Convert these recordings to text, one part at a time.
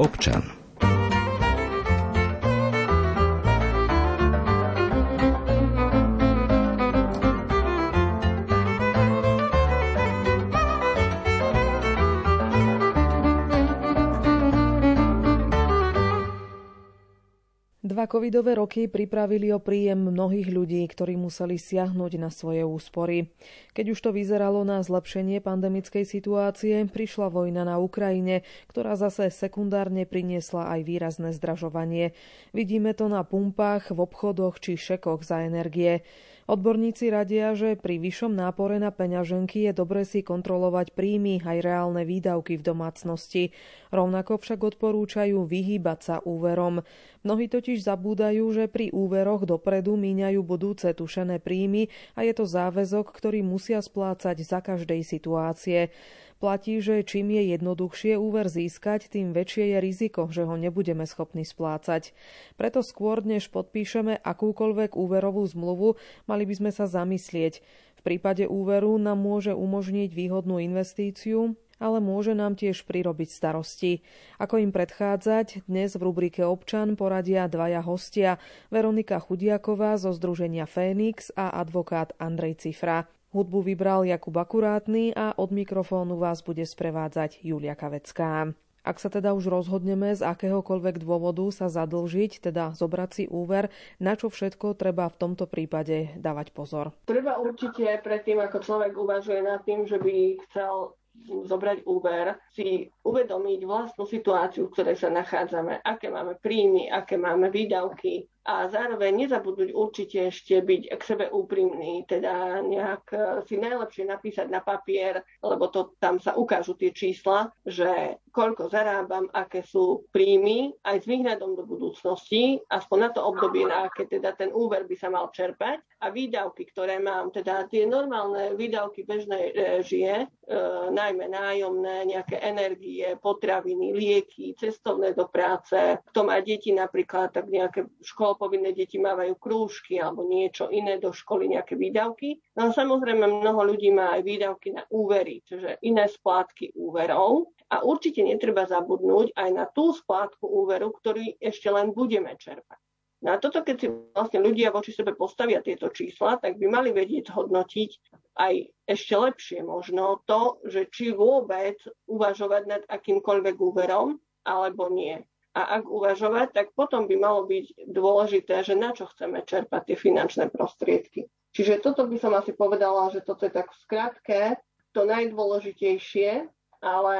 občan. Covidové roky pripravili o príjem mnohých ľudí, ktorí museli siahnuť na svoje úspory. Keď už to vyzeralo na zlepšenie pandemickej situácie, prišla vojna na Ukrajine, ktorá zase sekundárne priniesla aj výrazné zdražovanie. Vidíme to na pumpách, v obchodoch či šekoch za energie. Odborníci radia, že pri vyššom nápore na peňaženky je dobre si kontrolovať príjmy aj reálne výdavky v domácnosti. Rovnako však odporúčajú vyhýbať sa úverom. Mnohí totiž zabúdajú, že pri úveroch dopredu míňajú budúce tušené príjmy a je to záväzok, ktorý musia splácať za každej situácie. Platí, že čím je jednoduchšie úver získať, tým väčšie je riziko, že ho nebudeme schopní splácať. Preto skôr, než podpíšeme akúkoľvek úverovú zmluvu, mali by sme sa zamyslieť. V prípade úveru nám môže umožniť výhodnú investíciu, ale môže nám tiež prirobiť starosti. Ako im predchádzať, dnes v rubrike Občan poradia dvaja hostia, Veronika Chudiaková zo Združenia Fénix a advokát Andrej Cifra. Hudbu vybral Jakub Akurátny a od mikrofónu vás bude sprevádzať Julia Kavecká. Ak sa teda už rozhodneme z akéhokoľvek dôvodu sa zadlžiť, teda zobrať si úver, na čo všetko treba v tomto prípade dávať pozor? Treba určite predtým, ako človek uvažuje nad tým, že by chcel zobrať úver, si uvedomiť vlastnú situáciu, v ktorej sa nachádzame, aké máme príjmy, aké máme výdavky, a zároveň nezabudnúť určite ešte byť k sebe úprimný, teda nejak e, si najlepšie napísať na papier, lebo to tam sa ukážu tie čísla, že koľko zarábam, aké sú príjmy, aj s výhľadom do budúcnosti, aspoň na to obdobie, na aké teda ten úver by sa mal čerpať. A výdavky, ktoré mám, teda tie normálne výdavky bežnej režie, e, najmä nájomné, nejaké energie, potraviny, lieky, cestovné do práce, kto má deti napríklad, tak nejaké škol škôl povinné deti mávajú krúžky alebo niečo iné do školy, nejaké výdavky. No a samozrejme mnoho ľudí má aj výdavky na úvery, čiže iné splátky úverov. A určite netreba zabudnúť aj na tú splátku úveru, ktorý ešte len budeme čerpať. No toto, keď si vlastne ľudia voči sebe postavia tieto čísla, tak by mali vedieť hodnotiť aj ešte lepšie možno to, že či vôbec uvažovať nad akýmkoľvek úverom, alebo nie a ak uvažovať, tak potom by malo byť dôležité, že na čo chceme čerpať tie finančné prostriedky. Čiže toto by som asi povedala, že toto je tak v skratke to najdôležitejšie, ale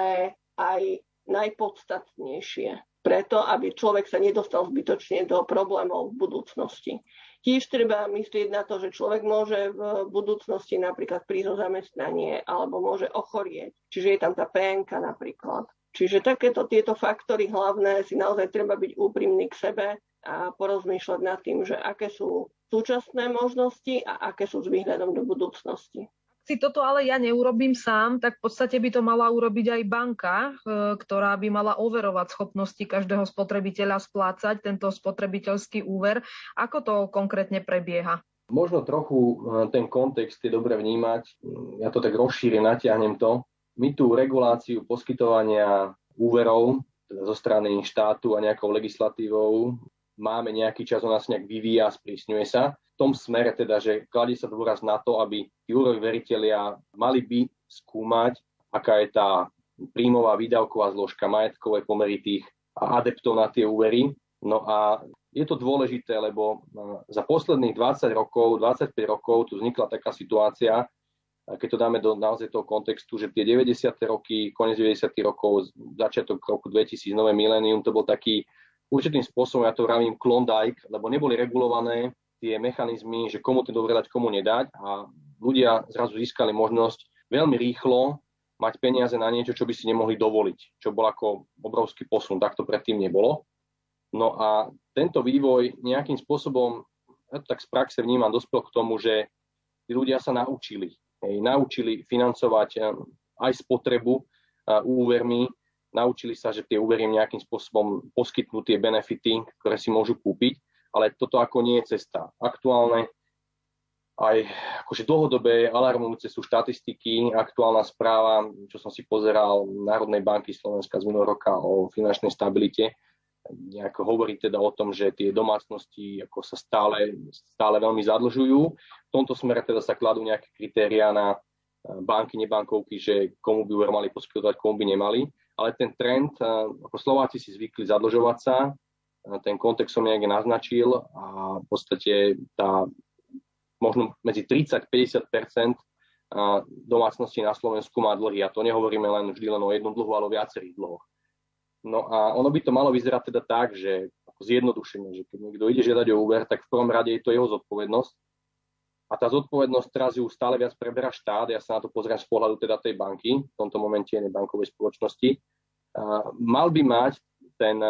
aj najpodstatnejšie. Preto, aby človek sa nedostal zbytočne do problémov v budúcnosti. Tiež treba myslieť na to, že človek môže v budúcnosti napríklad prísť o zamestnanie alebo môže ochorieť. Čiže je tam tá PNK napríklad. Čiže takéto tieto faktory hlavné si naozaj treba byť úprimný k sebe a porozmýšľať nad tým, že aké sú súčasné možnosti a aké sú s výhľadom do budúcnosti. Si toto ale ja neurobím sám, tak v podstate by to mala urobiť aj banka, e, ktorá by mala overovať schopnosti každého spotrebiteľa splácať tento spotrebiteľský úver. Ako to konkrétne prebieha? Možno trochu e, ten kontext je dobre vnímať. Ja to tak rozšírim, natiahnem to. My tú reguláciu poskytovania úverov teda zo strany štátu a nejakou legislatívou máme nejaký čas, ona sa nejak vyvíja, sprísňuje sa. V tom smere teda, že kladie sa dôraz na to, aby úveroví veriteľia mali by skúmať, aká je tá príjmová výdavková zložka majetkové pomery tých adeptov na tie úvery. No a je to dôležité, lebo za posledných 20 rokov, 25 rokov tu vznikla taká situácia, keď to dáme do naozaj toho kontextu, že tie 90. roky, koniec 90. rokov, začiatok roku 2000, nové milénium, to bol taký určitým spôsobom, ja to vravím Klondike, lebo neboli regulované tie mechanizmy, že komu ten dobre dať, komu nedať a ľudia zrazu získali možnosť veľmi rýchlo mať peniaze na niečo, čo by si nemohli dovoliť, čo bol ako obrovský posun, tak to predtým nebolo. No a tento vývoj nejakým spôsobom, ja to tak z praxe vnímam, dospel k tomu, že tí ľudia sa naučili naučili financovať eh, aj spotrebu eh, úvermi, naučili sa, že tie úvery nejakým spôsobom poskytnú tie benefity, ktoré si môžu kúpiť, ale toto ako nie je cesta. Aktuálne aj akože dlhodobé alarmujúce sú štatistiky, aktuálna správa, čo som si pozeral Národnej banky Slovenska z minulého roka o finančnej stabilite, nejak hovorí teda o tom, že tie domácnosti ako sa stále, stále veľmi zadlžujú. V tomto smere teda sa kladú nejaké kritériá na banky, nebankovky, že komu by úver mali poskytovať, komu by nemali. Ale ten trend, ako Slováci si zvykli zadlžovať sa, ten kontext som nejak naznačil a v podstate tá možno medzi 30-50% domácností na Slovensku má dlhy. A to nehovoríme len vždy len o jednom dlhu, ale o viacerých dlhoch. No a ono by to malo vyzerať teda tak, že ako zjednodušenie, že keď niekto ide žiadať o úver, tak v prvom rade je to jeho zodpovednosť. A tá zodpovednosť teraz ju stále viac preberá štát. Ja sa na to pozriem z pohľadu teda tej banky, v tomto momente nebankovej spoločnosti. A mal by mať ten,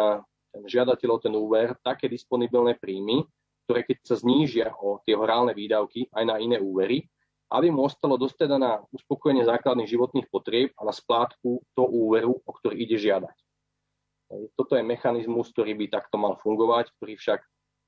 ten žiadateľ ten úver také disponibilné príjmy, ktoré keď sa znížia o tie reálne výdavky aj na iné úvery, aby mu ostalo dosť teda na uspokojenie základných životných potrieb a na splátku toho úveru, o ktorý ide žiadať. Toto je mechanizmus, ktorý by takto mal fungovať, ktorý však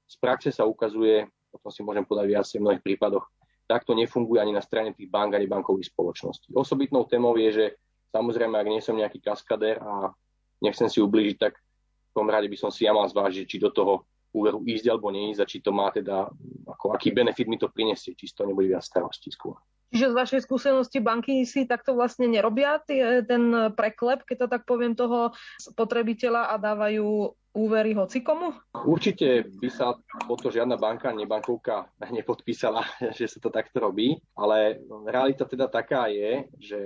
z praxe sa ukazuje, o tom si môžem podať viac v mnohých prípadoch, takto nefunguje ani na strane tých bank ani bankových spoločností. Osobitnou témou je, že samozrejme, ak nie som nejaký kaskadér a nechcem si ublížiť, tak v tom rade by som si ja mal zvážiť, či do toho úveru ísť alebo neísť a či to má teda, ako, aký benefit mi to prinesie, či to nebude viac starostí skôr. Čiže z vašej skúsenosti banky si takto vlastne nerobia ten preklep, keď to tak poviem, toho spotrebiteľa a dávajú úvery hocikomu? Určite by sa po to žiadna banka, nebankovka nepodpísala, že sa to takto robí, ale realita teda taká je, že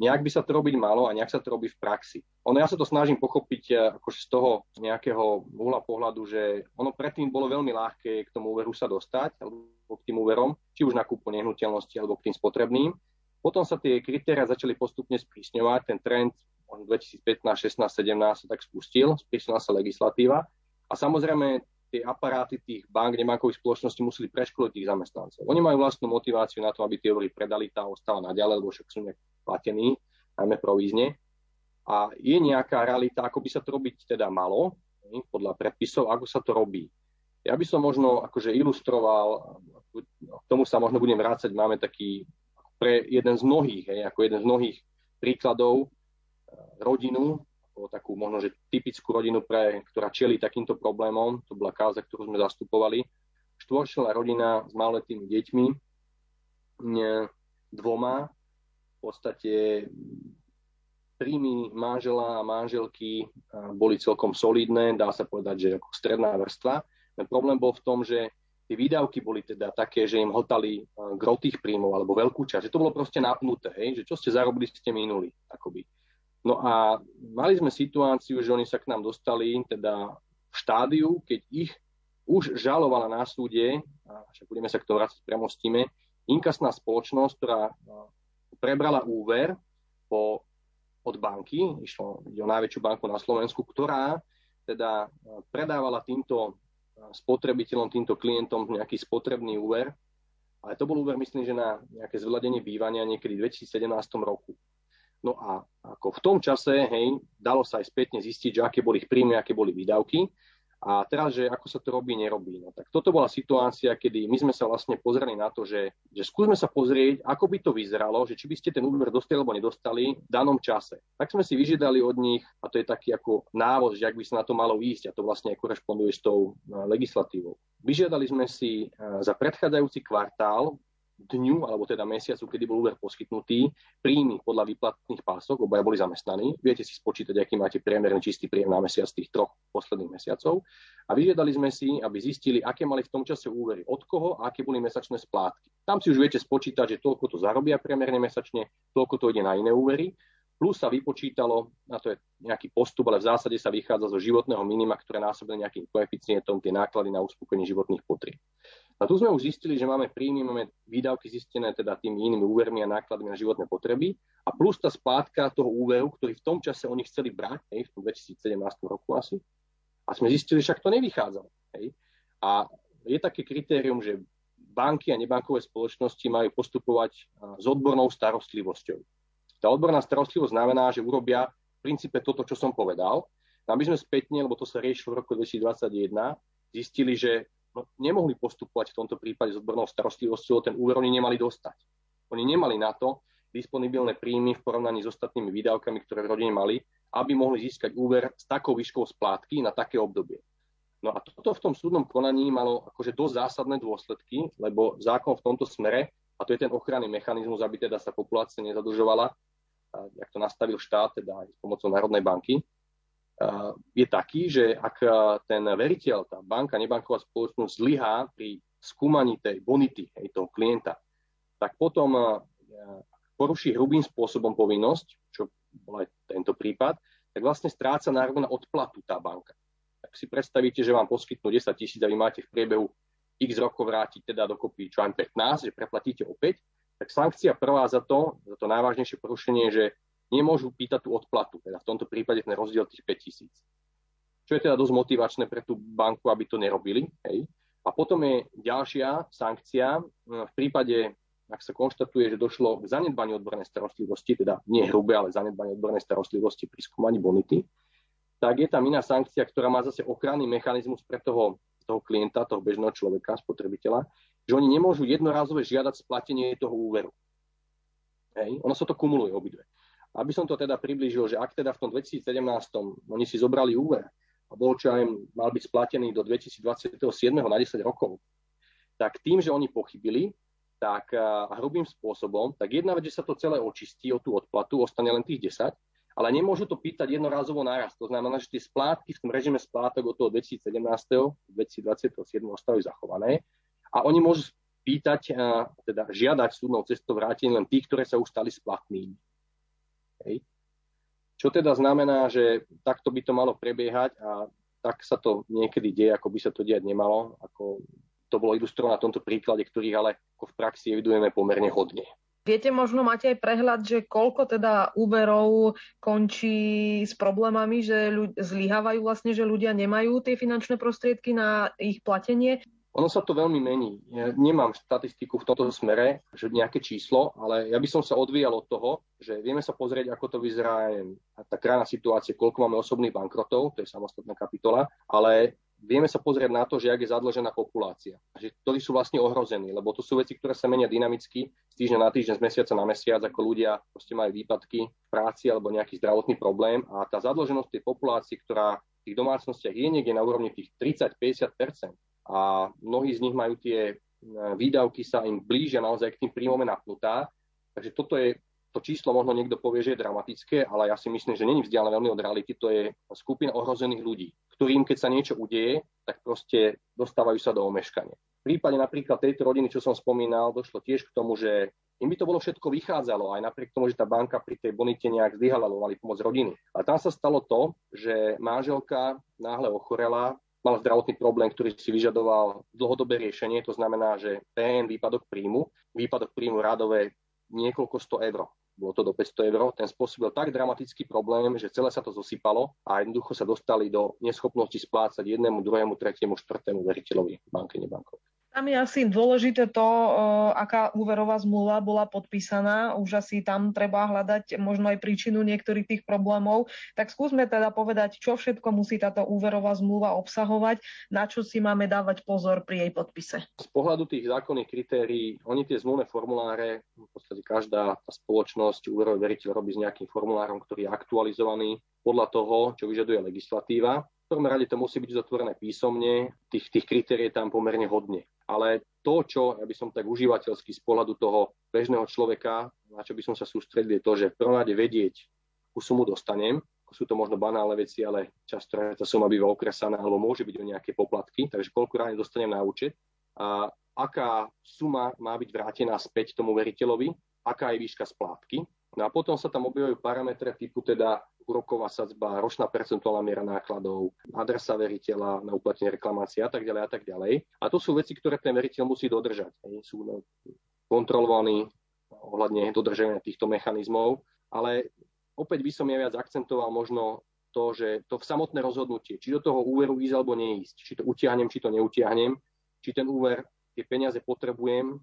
nejak by sa to robiť malo a nejak sa to robí v praxi. Ono ja sa to snažím pochopiť eh, akože z toho nejakého uhla pohľadu, že ono predtým bolo veľmi ľahké k tomu úveru sa dostať, k tým úverom, či už na kúpu nehnuteľnosti alebo k tým spotrebným. Potom sa tie kritéria začali postupne sprísňovať, ten trend 2015, 16, 17 sa tak spustil, sprísnila sa legislatíva a samozrejme tie aparáty tých bank, nebankových spoločností museli preškoliť tých zamestnancov. Oni majú vlastnú motiváciu na to, aby tie úvery predali, tá ostala naďalej, lebo však sú nejak platení, najmä provízne. A je nejaká realita, ako by sa to robiť teda malo, podľa predpisov, ako sa to robí. Ja by som možno akože ilustroval, k tomu sa možno budem vrácať, máme taký pre jeden z mnohých, hej, ako jeden z mnohých príkladov e, rodinu, ako takú možno, že typickú rodinu, pre, ktorá čeli takýmto problémom, to bola káza, ktorú sme zastupovali. Štvorčlená rodina s maloletými deťmi, dvoma, v podstate príjmy manžela a manželky e, boli celkom solidné, dá sa povedať, že ako stredná vrstva. Ten problém bol v tom, že tie výdavky boli teda také, že im hltali eh, gro tých príjmov alebo veľkú časť, že to bolo proste napnuté, hej, že čo ste zarobili, ste minuli, akoby. No a mali sme situáciu, že oni sa k nám dostali teda v štádiu, keď ich už žalovala na súde, a však budeme sa k tomu vrátiť priamo s tým, inkasná spoločnosť, ktorá eh, prebrala úver po, od banky, išlo o najväčšiu banku na Slovensku, ktorá teda eh, predávala týmto spotrebiteľom, týmto klientom nejaký spotrebný úver, ale to bol úver, myslím, že na nejaké zvladenie bývania niekedy v 2017 roku. No a ako v tom čase, hej, dalo sa aj spätne zistiť, že aké boli ich príjmy, aké boli výdavky. A teraz, že ako sa to robí, nerobí. No tak toto bola situácia, kedy my sme sa vlastne pozreli na to, že, že skúsme sa pozrieť, ako by to vyzeralo, že či by ste ten úver dostali alebo nedostali v danom čase. Tak sme si vyžiadali od nich, a to je taký ako návod, že ak by sa na to malo ísť, a to vlastne korešponduje s tou legislatívou. Vyžiadali sme si za predchádzajúci kvartál dňu, alebo teda mesiacu, kedy bol úver poskytnutý, príjmy podľa výplatných pások, obaja boli zamestnaní. Viete si spočítať, aký máte priemerný čistý príjem na mesiac tých troch posledných mesiacov. A vyžiadali sme si, aby zistili, aké mali v tom čase úvery, od koho a aké boli mesačné splátky. Tam si už viete spočítať, že toľko to zarobia priemerne mesačne, toľko to ide na iné úvery plus sa vypočítalo, a to je nejaký postup, ale v zásade sa vychádza zo životného minima, ktoré násobené nejakým koeficientom tie náklady na uspokojenie životných potrieb. A tu sme už zistili, že máme príjmy, máme výdavky zistené teda tými inými úvermi a nákladmi na životné potreby a plus tá splátka toho úveru, ktorý v tom čase oni chceli brať, hej, v tom 2017 roku asi, a sme zistili, že však to nevychádzalo. Hej. A je také kritérium, že banky a nebankové spoločnosti majú postupovať s odbornou starostlivosťou. Tá odborná starostlivosť znamená, že urobia v princípe toto, čo som povedal. A my sme spätne, lebo to sa riešilo v roku 2021, zistili, že no, nemohli postupovať v tomto prípade s odbornou starostlivosťou, ten úver oni nemali dostať. Oni nemali na to disponibilné príjmy v porovnaní s ostatnými výdavkami, ktoré v rodine mali, aby mohli získať úver s takou výškou splátky na také obdobie. No a toto v tom súdnom konaní malo akože dosť zásadné dôsledky, lebo zákon v tomto smere, a to je ten ochranný mechanizmus, aby teda sa populácia nezadlžovala, jak to nastavil štát, teda aj s pomocou Národnej banky, je taký, že ak ten veriteľ, tá banka, nebanková spoločnosť zlyhá pri skúmaní tej bonity hej, toho klienta, tak potom poruší hrubým spôsobom povinnosť, čo bol aj tento prípad, tak vlastne stráca nárok na odplatu tá banka. Ak si predstavíte, že vám poskytnú 10 tisíc a vy máte v priebehu x rokov vrátiť teda dokopy čo aj 15, že preplatíte opäť, tak sankcia prvá za to, za to najvážnejšie porušenie, že nemôžu pýtať tú odplatu, teda v tomto prípade ten rozdiel tých 5 tisíc. Čo je teda dosť motivačné pre tú banku, aby to nerobili. Hej. A potom je ďalšia sankcia v prípade ak sa konštatuje, že došlo k zanedbaniu odbornej starostlivosti, teda nie hrubé, ale zanedbaniu odbornej starostlivosti pri skúmaní bonity, tak je tam iná sankcia, ktorá má zase ochranný mechanizmus pre toho, toho klienta, toho bežného človeka, spotrebiteľa, že oni nemôžu jednorázové žiadať splatenie toho úveru. Hej. Ono sa to kumuluje obidve. Aby som to teda priblížil, že ak teda v tom 2017 oni si zobrali úver a bol čo aj mal byť splatený do 2027 na 10 rokov, tak tým, že oni pochybili, tak hrubým spôsobom, tak jedna vec, že sa to celé očistí o tú odplatu, ostane len tých 10, ale nemôžu to pýtať jednorázovo naraz. To znamená, že tie splátky v tom režime splátok od toho 2017. 2027. ostávajú zachované a oni môžu pýtať, teda žiadať súdnou cestou vrátenie len tých, ktoré sa už stali splatnými. Hej. Čo teda znamená, že takto by to malo prebiehať a tak sa to niekedy deje, ako by sa to diať nemalo. Ako to bolo ilustrované na tomto príklade, ktorých ale ako v praxi evidujeme pomerne hodne. Viete, možno máte aj prehľad, že koľko teda úverov končí s problémami, že ľud- zlyhávajú vlastne, že ľudia nemajú tie finančné prostriedky na ich platenie? Ono sa to veľmi mení. Ja nemám štatistiku v tomto smere, že nejaké číslo, ale ja by som sa odvíjal od toho, že vieme sa pozrieť, ako to vyzerá tá krajná situácia, koľko máme osobných bankrotov, to je samostatná kapitola, ale vieme sa pozrieť na to, že ak je zadlžená populácia, že ktorí sú vlastne ohrození, lebo to sú veci, ktoré sa menia dynamicky z týždňa na týždeň, z mesiaca na mesiac, ako ľudia proste majú výpadky v práci alebo nejaký zdravotný problém a tá zadlženosť tej populácie, ktorá v tých domácnostiach je niekde na úrovni tých 30-50 a mnohí z nich majú tie e, výdavky sa im blížia naozaj k tým príjmom napnutá. Takže toto je to číslo možno niekto povie, že je dramatické, ale ja si myslím, že není vzdialené veľmi od reality. To je skupina ohrozených ľudí ktorým, keď sa niečo udeje, tak proste dostávajú sa do omeškania. V prípade napríklad tejto rodiny, čo som spomínal, došlo tiež k tomu, že im by to bolo všetko vychádzalo, aj napriek tomu, že tá banka pri tej bonite nejak zlyhala, lebo mali pomoc rodiny. A tam sa stalo to, že manželka náhle ochorela, mala zdravotný problém, ktorý si vyžadoval dlhodobé riešenie, to znamená, že PN výpadok príjmu, výpadok príjmu rádové niekoľko sto eur bolo to do 500 eur, ten spôsobil tak dramatický problém, že celé sa to zosypalo a jednoducho sa dostali do neschopnosti splácať jednému, druhému, tretiemu, štvrtému veriteľovi banky, nebankov. Tam je asi dôležité to, aká úverová zmluva bola podpísaná. Už asi tam treba hľadať možno aj príčinu niektorých tých problémov. Tak skúsme teda povedať, čo všetko musí táto úverová zmluva obsahovať, na čo si máme dávať pozor pri jej podpise. Z pohľadu tých zákonných kritérií, oni tie zmluvné formuláre, v podstate každá tá spoločnosť, úverový veriteľ robí s nejakým formulárom, ktorý je aktualizovaný podľa toho, čo vyžaduje legislatíva. V prvom rade to musí byť zatvorené písomne, tých, tých kritérií je tam pomerne hodne. Ale to, čo ja by som tak užívateľský z pohľadu toho bežného človeka, na čo by som sa sústredil, je to, že v prvom rade vedieť, akú sumu dostanem, sú to možno banálne veci, ale často tá suma býva okresaná alebo môže byť o nejaké poplatky, takže koľko ráne dostanem na účet a aká suma má byť vrátená späť tomu veriteľovi, aká je výška splátky. No a potom sa tam objavujú parametre typu teda úroková sadzba, ročná percentuálna miera nákladov, adresa veriteľa na uplatnenie reklamácie a tak ďalej a tak ďalej. A to sú veci, ktoré ten veriteľ musí dodržať. Sú no, kontrolovaní ohľadne dodržania týchto mechanizmov, ale opäť by som ja viac akcentoval možno to, že to v samotné rozhodnutie, či do toho úveru ísť alebo neísť, či to utiahnem, či to neutiahnem, či ten úver, tie peniaze potrebujem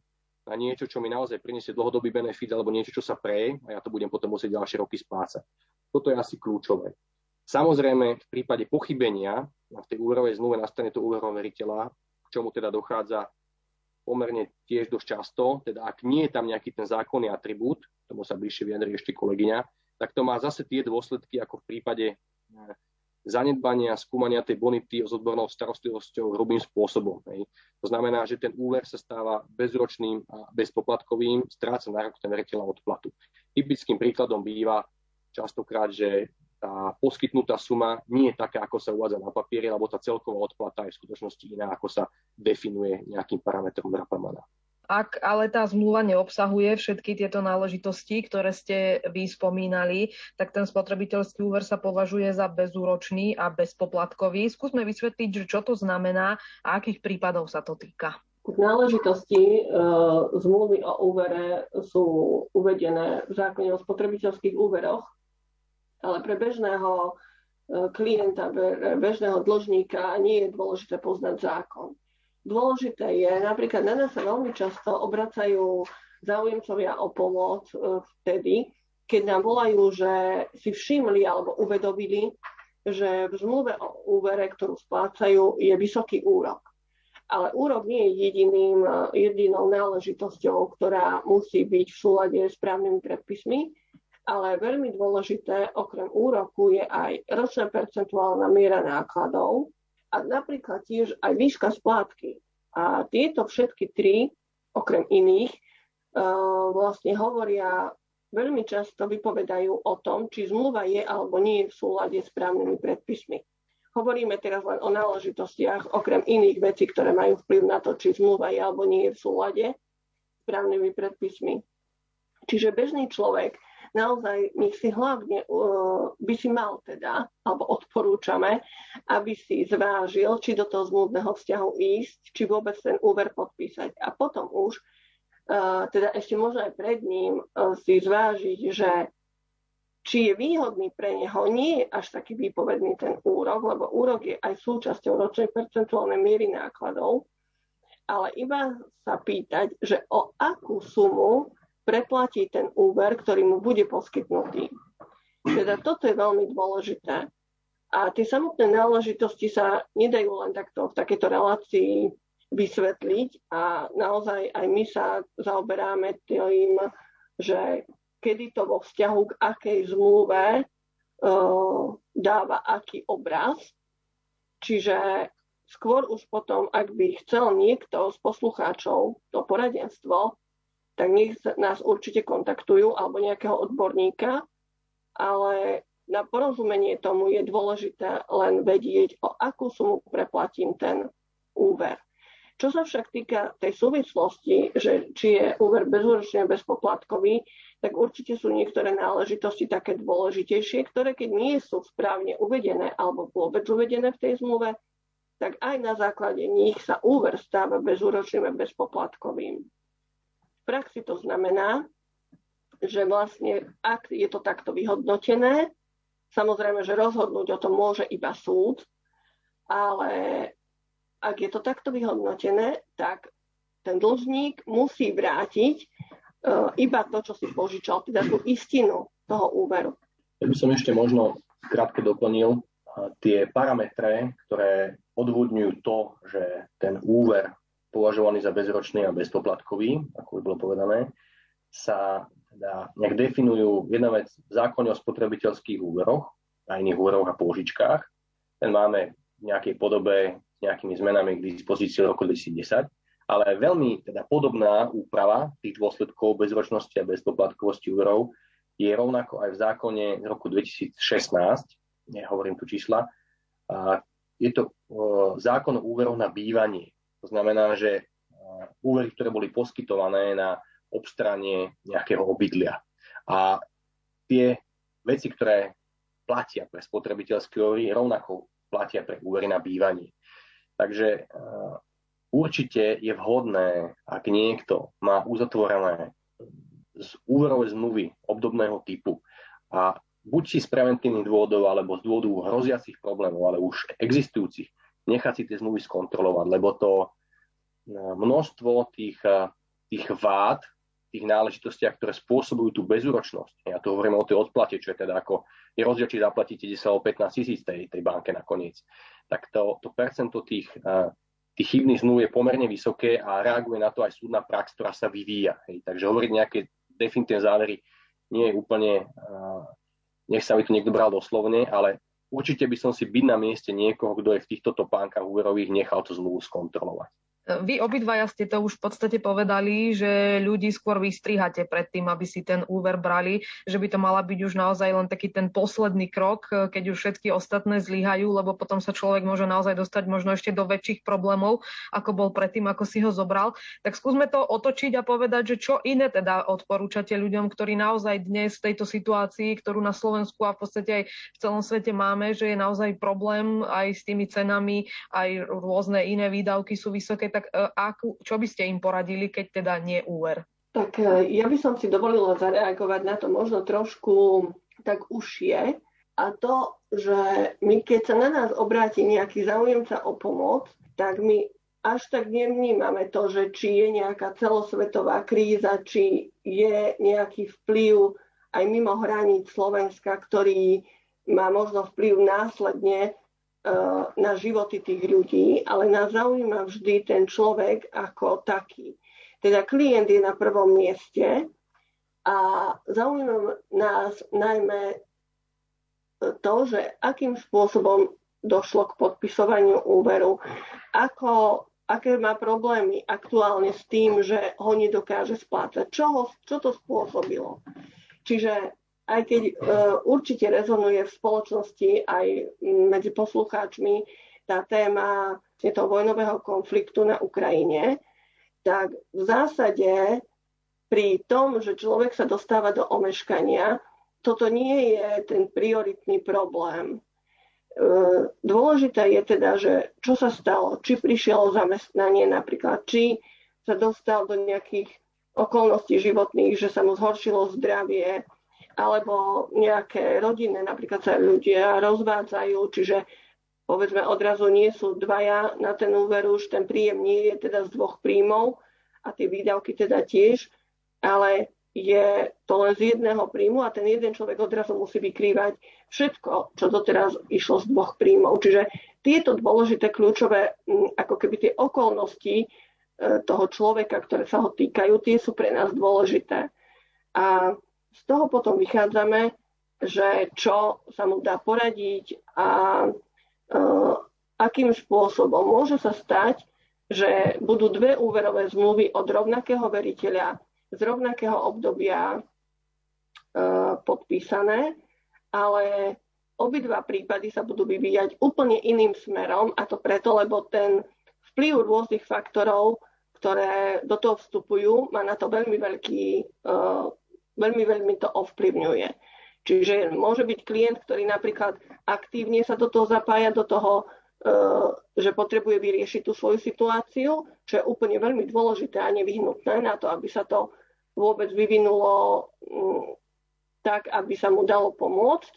na niečo, čo mi naozaj priniesie dlhodobý benefit alebo niečo, čo sa preje a ja to budem potom musieť ďalšie roky splácať. Toto je asi kľúčové. Samozrejme, v prípade pochybenia v tej úverovej zmluve na strane toho úverového veriteľa, čomu teda dochádza pomerne tiež dosť často, teda ak nie je tam nejaký ten zákonný atribút, tomu sa bližšie vyjadrí ešte kolegyňa, tak to má zase tie dôsledky ako v prípade zanedbania, skúmania tej bonity s odbornou starostlivosťou hrubým spôsobom. Hej. To znamená, že ten úver sa stáva bezročným a bezpoplatkovým, stráca nárok ten veriteľ odplatu. Typickým príkladom býva častokrát, že tá poskytnutá suma nie je taká, ako sa uvádza na papieri, lebo tá celková odplata je v skutočnosti iná, ako sa definuje nejakým parametrom Rapamana. Ak ale tá zmluva neobsahuje všetky tieto náležitosti, ktoré ste vy spomínali, tak ten spotrebiteľský úver sa považuje za bezúročný a bezpoplatkový. Skúsme vysvetliť, čo to znamená a akých prípadov sa to týka. Náležitosti e, zmluvy o úvere sú uvedené v zákone o spotrebiteľských úveroch ale pre bežného e, klienta, bežného dlžníka nie je dôležité poznať zákon. Dôležité je, napríklad na nás sa veľmi často obracajú záujemcovia o pomoc e, vtedy, keď nám volajú, že si všimli alebo uvedomili, že v zmluve o úvere, ktorú splácajú, je vysoký úrok. Ale úrok nie je jediným, e, jedinou náležitosťou, ktorá musí byť v súlade s právnymi predpismi ale veľmi dôležité okrem úroku je aj ročná percentuálna miera nákladov a napríklad tiež aj výška splátky. A tieto všetky tri, okrem iných, e, vlastne hovoria, veľmi často vypovedajú o tom, či zmluva je alebo nie je v súlade s právnymi predpismi. Hovoríme teraz len o náležitostiach, okrem iných vecí, ktoré majú vplyv na to, či zmluva je alebo nie je v súlade s právnymi predpismi. Čiže bežný človek naozaj my si hlavne by si mal teda, alebo odporúčame, aby si zvážil, či do toho zmluvného vzťahu ísť, či vôbec ten úver podpísať. A potom už, uh, teda ešte možno aj pred ním, uh, si zvážiť, že či je výhodný pre neho, nie je až taký výpovedný ten úrok, lebo úrok je aj súčasťou ročnej percentuálnej miery nákladov, ale iba sa pýtať, že o akú sumu preplatí ten úver, ktorý mu bude poskytnutý. Teda toto je veľmi dôležité. A tie samotné náležitosti sa nedajú len takto v takejto relácii vysvetliť a naozaj aj my sa zaoberáme tým, že kedy to vo vzťahu k akej zmluve uh, dáva aký obraz. Čiže skôr už potom, ak by chcel niekto z poslucháčov to poradenstvo, tak nech nás určite kontaktujú alebo nejakého odborníka, ale na porozumenie tomu je dôležité len vedieť, o akú sumu preplatím ten úver. Čo sa však týka tej súvislosti, že či je úver bezúročný a bezpoplatkový, tak určite sú niektoré náležitosti také dôležitejšie, ktoré keď nie sú správne uvedené alebo vôbec uvedené v tej zmluve, tak aj na základe nich sa úver stáva bezúročným a bezpoplatkovým praxi to znamená, že vlastne ak je to takto vyhodnotené, samozrejme, že rozhodnúť o tom môže iba súd, ale ak je to takto vyhodnotené, tak ten dlžník musí vrátiť uh, iba to, čo si požičal, teda tú istinu toho úveru. Ja by som ešte možno krátke doplnil uh, tie parametre, ktoré odvodňujú to, že ten úver považovaný za bezročný a bezpoplatkový, ako by bolo povedané, sa teda nejak definujú jedna vec v zákone o spotrebiteľských úveroch a iných úveroch a pôžičkách. Ten máme v nejakej podobe s nejakými zmenami k dispozícii roku 2010, ale veľmi teda podobná úprava tých dôsledkov bezročnosti a bezpoplatkovosti úverov je rovnako aj v zákone z roku 2016, nehovorím tu čísla, a je to zákon o úveroch na bývanie. To znamená, že úvery, ktoré boli poskytované na obstranie nejakého obydlia. A tie veci, ktoré platia pre spotrebiteľské úvery, rovnako platia pre úvery na bývanie. Takže určite je vhodné, ak niekto má uzatvorené z úverové zmluvy obdobného typu a buď si z preventívnych dôvodov alebo z dôvodu hroziacich problémov, ale už existujúcich, nechať si tie zmluvy skontrolovať, lebo to e, množstvo tých, e, tých vád, tých náležitostiach, ktoré spôsobujú tú bezúročnosť. Ja tu hovorím o tej odplate, čo je teda ako je rozdiel, či zaplatíte 10 alebo 15 tisíc tej, tej banke nakoniec. Tak to, to percento tých uh, tých chybných zmluv je pomerne vysoké a reaguje na to aj súdna prax, ktorá sa vyvíja. Hej. Takže hovoriť nejaké definitívne závery nie je úplne, nech sa mi to niekto bral doslovne, ale určite by som si byť na mieste niekoho, kto je v týchto topánkach úverových, nechal tú zmluvu skontrolovať. Vy obidvaja ste to už v podstate povedali, že ľudí skôr vystrihate pred tým, aby si ten úver brali, že by to mala byť už naozaj len taký ten posledný krok, keď už všetky ostatné zlyhajú, lebo potom sa človek môže naozaj dostať možno ešte do väčších problémov, ako bol predtým, ako si ho zobral. Tak skúsme to otočiť a povedať, že čo iné teda odporúčate ľuďom, ktorí naozaj dnes v tejto situácii, ktorú na Slovensku a v podstate aj v celom svete máme, že je naozaj problém aj s tými cenami, aj rôzne iné výdavky sú vysoké, tak e, akú, čo by ste im poradili, keď teda nie úver? Tak e, ja by som si dovolila zareagovať na to možno trošku tak už je. A to, že my keď sa na nás obráti nejaký záujemca o pomoc, tak my až tak nevnímame to, že či je nejaká celosvetová kríza, či je nejaký vplyv aj mimo hraníc Slovenska, ktorý má možno vplyv následne na životy tých ľudí, ale nás zaujíma vždy ten človek ako taký. Teda klient je na prvom mieste a zaujíma nás najmä to, že akým spôsobom došlo k podpisovaniu úveru, ako, aké má problémy aktuálne s tým, že ho nedokáže splácať, čo, ho, čo to spôsobilo. Čiže aj keď uh, určite rezonuje v spoločnosti aj medzi poslucháčmi tá téma toho vojnového konfliktu na Ukrajine, tak v zásade pri tom, že človek sa dostáva do omeškania, toto nie je ten prioritný problém. E, dôležité je teda, že čo sa stalo, či prišiel zamestnanie napríklad, či sa dostal do nejakých okolností životných, že sa mu zhoršilo zdravie, alebo nejaké rodinné, napríklad sa ľudia rozvádzajú, čiže povedzme odrazu nie sú dvaja na ten úver, už ten príjem nie je teda z dvoch príjmov a tie výdavky teda tiež, ale je to len z jedného príjmu a ten jeden človek odrazu musí vykrývať všetko, čo doteraz išlo z dvoch príjmov. Čiže tieto dôležité kľúčové, ako keby tie okolnosti e, toho človeka, ktoré sa ho týkajú, tie sú pre nás dôležité. A z toho potom vychádzame, že čo sa mu dá poradiť a uh, akým spôsobom. Môže sa stať, že budú dve úverové zmluvy od rovnakého veriteľa z rovnakého obdobia uh, podpísané, ale obidva prípady sa budú vyvíjať úplne iným smerom a to preto, lebo ten vplyv rôznych faktorov, ktoré do toho vstupujú, má na to veľmi veľký uh, veľmi, veľmi to ovplyvňuje. Čiže môže byť klient, ktorý napríklad aktívne sa do toho zapája, do toho, e, že potrebuje vyriešiť tú svoju situáciu, čo je úplne veľmi dôležité a nevyhnutné na to, aby sa to vôbec vyvinulo mm, tak, aby sa mu dalo pomôcť.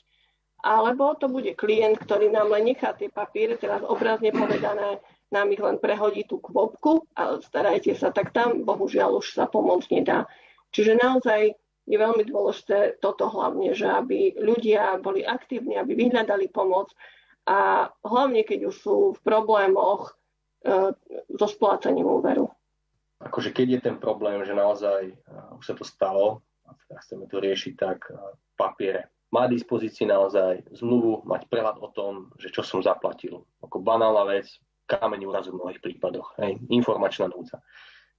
Alebo to bude klient, ktorý nám len nechá tie papiere, teraz obrazne povedané, nám ich len prehodí tú kvopku a starajte sa, tak tam bohužiaľ už sa pomôcť nedá. Čiže naozaj je veľmi dôležité toto hlavne, že aby ľudia boli aktívni, aby vyhľadali pomoc a hlavne keď už sú v problémoch e, so splácaním úveru. Akože keď je ten problém, že naozaj uh, už sa to stalo a teda chceme to riešiť, tak uh, papiere. Má dispozícii naozaj zmluvu, mať prehľad o tom, že čo som zaplatil. Ako banálna vec, kameň úrazu v mnohých prípadoch. Hej, informačná núdza.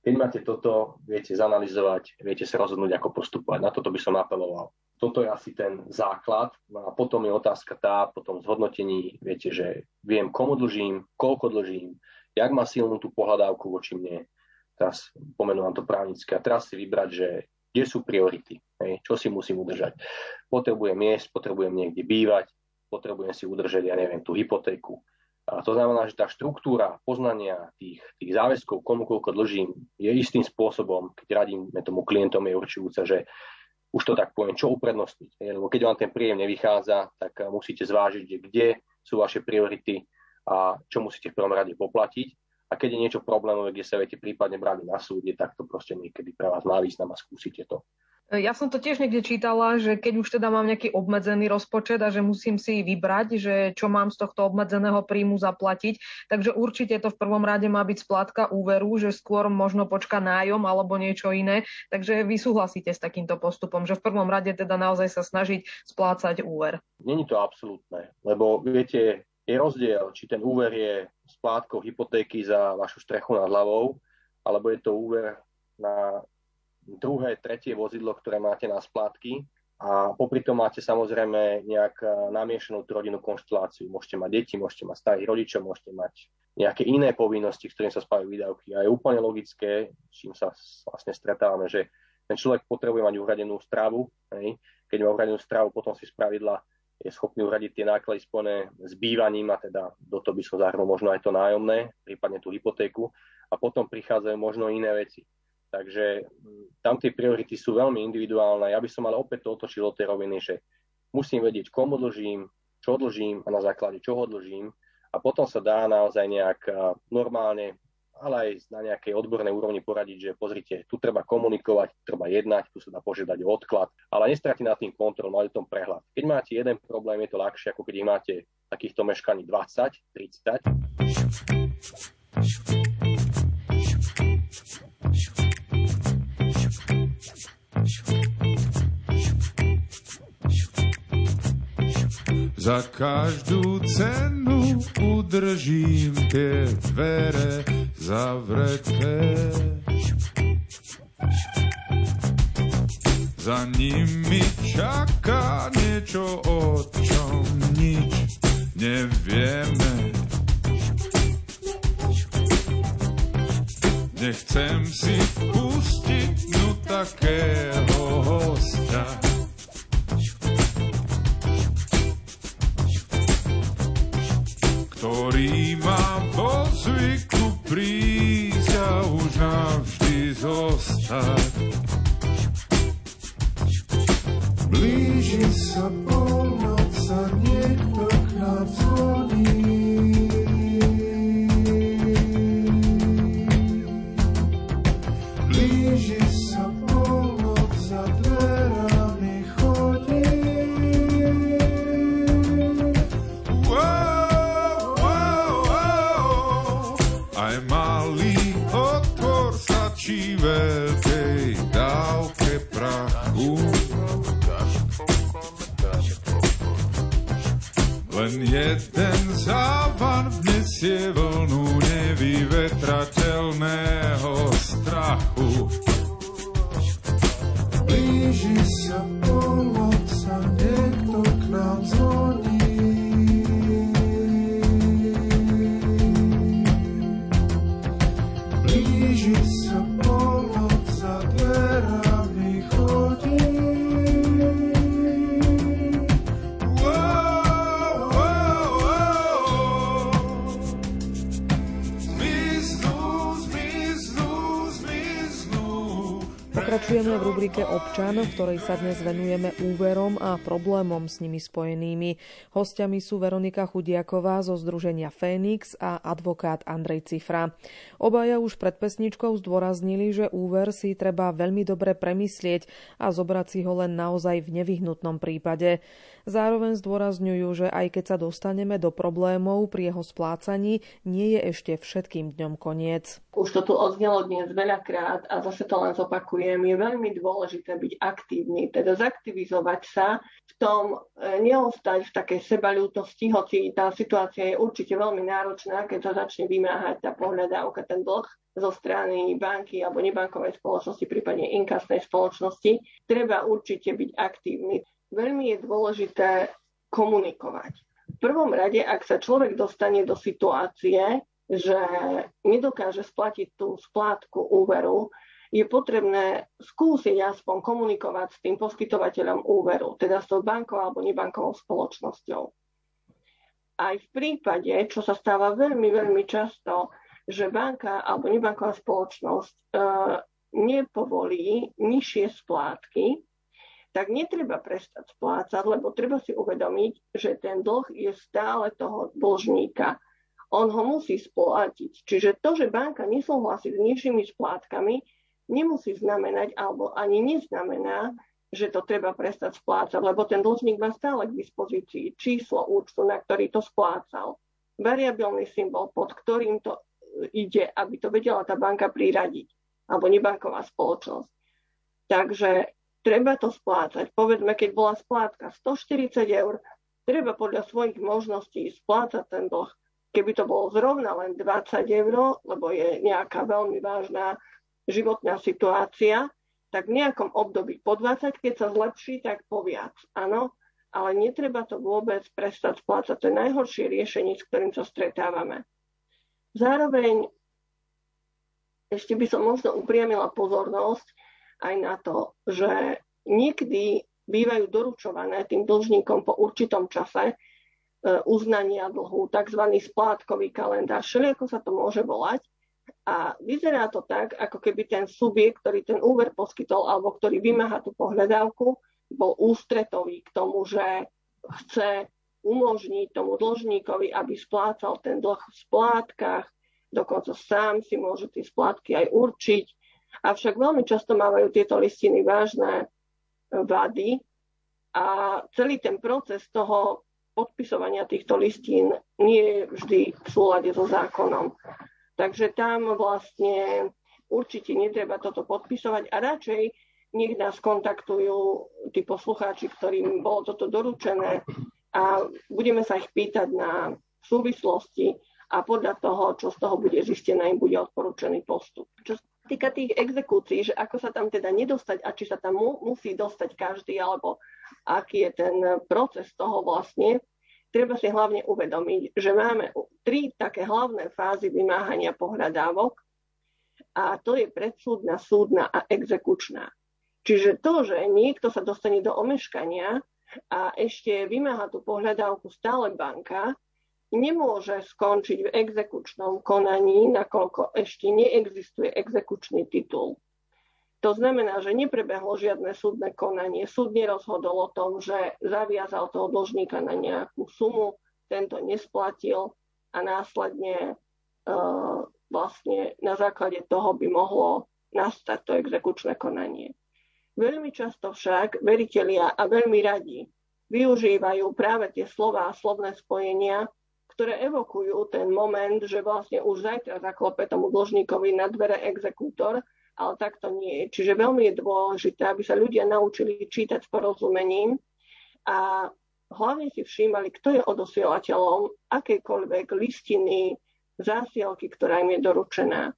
Keď máte toto, viete zanalizovať, viete sa rozhodnúť, ako postupovať. Na toto by som apeloval. Toto je asi ten základ. No a potom je otázka tá, potom zhodnotení, viete, že viem, komu dlžím, koľko dlžím, jak má silnú tú pohľadávku voči mne. Teraz pomenúvam to právnické. A teraz si vybrať, že kde sú priority, hej, čo si musím udržať. Potrebujem jesť, potrebujem niekde bývať, potrebujem si udržať, ja neviem, tú hypotéku, a to znamená, že tá štruktúra poznania tých, tých záväzkov, komu koľko dlžím, je istým spôsobom, keď radíme tomu klientom, je určujúca, že už to tak poviem, čo uprednostniť. Lebo keď vám ten príjem nevychádza, tak musíte zvážiť, kde sú vaše priority a čo musíte v prvom rade poplatiť. A keď je niečo problémové, kde sa viete prípadne brať na súde, tak to proste niekedy pre vás má význam a skúsite to. Ja som to tiež niekde čítala, že keď už teda mám nejaký obmedzený rozpočet a že musím si vybrať, že čo mám z tohto obmedzeného príjmu zaplatiť, takže určite to v prvom rade má byť splátka úveru, že skôr možno počka nájom alebo niečo iné. Takže vy súhlasíte s takýmto postupom, že v prvom rade teda naozaj sa snažiť splácať úver. Není to absolútne, lebo viete, je rozdiel, či ten úver je splátkou hypotéky za vašu strechu nad hlavou, alebo je to úver na druhé, tretie vozidlo, ktoré máte na splátky a popri tom máte samozrejme nejak e, namiešanú rodinnú konšteláciu. Môžete mať deti, môžete mať starých rodičov, môžete mať nejaké iné povinnosti, s ktorým sa spájajú výdavky. A je úplne logické, s čím sa vlastne stretávame, že ten človek potrebuje mať uhradenú stravu. Hej. Keď má uhradenú stravu, potom si spravidla je schopný uhradiť tie náklady spojené s bývaním a teda do toho by som zahrnul možno aj to nájomné, prípadne tú hypotéku a potom prichádzajú možno iné veci. Takže mm, tam tie priority sú veľmi individuálne. Ja by som ale opäť to otočil od tej roviny, že musím vedieť, komu dlžím, čo dlžím a na základe čoho dlžím a potom sa dá naozaj nejak normálne, ale aj na nejakej odbornej úrovni poradiť, že pozrite, tu treba komunikovať, treba jednať, tu sa dá požiadať o odklad, ale nestratiť na tým kontrol, mať o tom prehľad. Keď máte jeden problém, je to ľahšie, ako keď ich máte takýchto meškaní 20, 30. Za každú cenu udržím tie dvere zavreté. Za nimi čaká niečo, o čom nič nevieme. Nechcem si pustiť no takého už navždy zostať. Blíži sa Jeden Občan, v ktorej sa dnes venujeme úverom a problémom s nimi spojenými. Hostiami sú Veronika Chudiaková zo Združenia Fénix a advokát Andrej Cifra. Obaja už pred pesničkou zdôraznili, že úver si treba veľmi dobre premyslieť a zobrať si ho len naozaj v nevyhnutnom prípade. Zároveň zdôrazňujú, že aj keď sa dostaneme do problémov pri jeho splácaní, nie je ešte všetkým dňom koniec. Už to tu odznelo dnes veľakrát a zase to len zopakujem. Je veľmi dôležité byť aktívny, teda zaktivizovať sa v tom, e, neostať v takej sebalútosti, hoci tá situácia je určite veľmi náročná, keď sa začne vymáhať tá pohľadávka, ten dlh zo strany banky alebo nebankovej spoločnosti, prípadne inkasnej spoločnosti, treba určite byť aktívny veľmi je dôležité komunikovať. V prvom rade, ak sa človek dostane do situácie, že nedokáže splatiť tú splátku úveru, je potrebné skúsiť aspoň komunikovať s tým poskytovateľom úveru, teda s tou bankou alebo nebankovou spoločnosťou. Aj v prípade, čo sa stáva veľmi, veľmi často, že banka alebo nebanková spoločnosť e, nepovolí nižšie splátky, tak netreba prestať splácať, lebo treba si uvedomiť, že ten dlh je stále toho dlžníka. On ho musí splatiť. Čiže to, že banka nesúhlasí s nižšími splátkami, nemusí znamenať, alebo ani neznamená, že to treba prestať splácať, lebo ten dlžník má stále k dispozícii číslo účtu, na ktorý to splácal, variabilný symbol, pod ktorým to ide, aby to vedela tá banka priradiť, alebo nebanková spoločnosť. Takže treba to splácať. Povedzme, keď bola splátka 140 eur, treba podľa svojich možností splácať ten dlh. Keby to bolo zrovna len 20 eur, lebo je nejaká veľmi vážna životná situácia, tak v nejakom období po 20, keď sa zlepší, tak po viac. Áno, ale netreba to vôbec prestať splácať. To je najhoršie riešenie, s ktorým sa stretávame. Zároveň ešte by som možno upriamila pozornosť aj na to, že niekdy bývajú doručované tým dlžníkom po určitom čase e, uznania dlhu, tzv. splátkový kalendár, všelijako sa to môže volať. A vyzerá to tak, ako keby ten subjekt, ktorý ten úver poskytol alebo ktorý vymáha tú pohľadávku, bol ústretový k tomu, že chce umožniť tomu dlžníkovi, aby splácal ten dlh v splátkach, dokonca sám si môže tie splátky aj určiť. Avšak veľmi často mávajú tieto listiny vážne vady a celý ten proces toho podpisovania týchto listín nie je vždy v súlade so zákonom. Takže tam vlastne určite netreba toto podpisovať a radšej nech nás kontaktujú tí poslucháči, ktorým bolo toto doručené a budeme sa ich pýtať na súvislosti a podľa toho, čo z toho bude zistené, im bude odporúčený postup. Čo týka tých exekúcií, že ako sa tam teda nedostať a či sa tam mu, musí dostať každý, alebo aký je ten proces toho vlastne, treba si hlavne uvedomiť, že máme tri také hlavné fázy vymáhania pohľadávok a to je predsúdna, súdna a exekučná. Čiže to, že niekto sa dostane do omeškania, a ešte vymáha tú pohľadávku stále banka, nemôže skončiť v exekučnom konaní, nakoľko ešte neexistuje exekučný titul. To znamená, že neprebehlo žiadne súdne konanie. Súd nerozhodol o tom, že zaviazal toho dlžníka na nejakú sumu, tento nesplatil a následne e, vlastne na základe toho by mohlo nastať to exekučné konanie. Veľmi často však veritelia a veľmi radi využívajú práve tie slova a slovné spojenia, ktoré evokujú ten moment, že vlastne už zajtra zaklope tomu dlžníkovi na dvere exekútor, ale tak to nie je. Čiže veľmi je dôležité, aby sa ľudia naučili čítať s porozumením a hlavne si všímali, kto je odosielateľom akejkoľvek listiny, zásielky, ktorá im je doručená.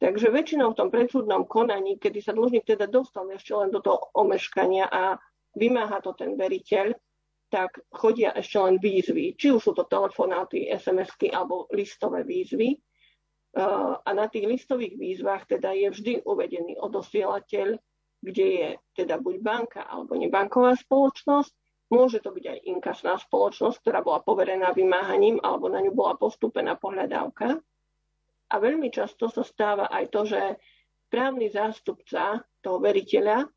Takže väčšinou v tom predsudnom konaní, kedy sa dlžník teda dostal ešte len do toho omeškania a vymáha to ten veriteľ, tak chodia ešte len výzvy. Či už sú to telefonáty, SMS-ky alebo listové výzvy. A na tých listových výzvach teda je vždy uvedený odosielateľ, kde je teda buď banka alebo nebanková spoločnosť. Môže to byť aj inkasná spoločnosť, ktorá bola poverená vymáhaním alebo na ňu bola postúpená pohľadávka. A veľmi často sa stáva aj to, že právny zástupca toho veriteľa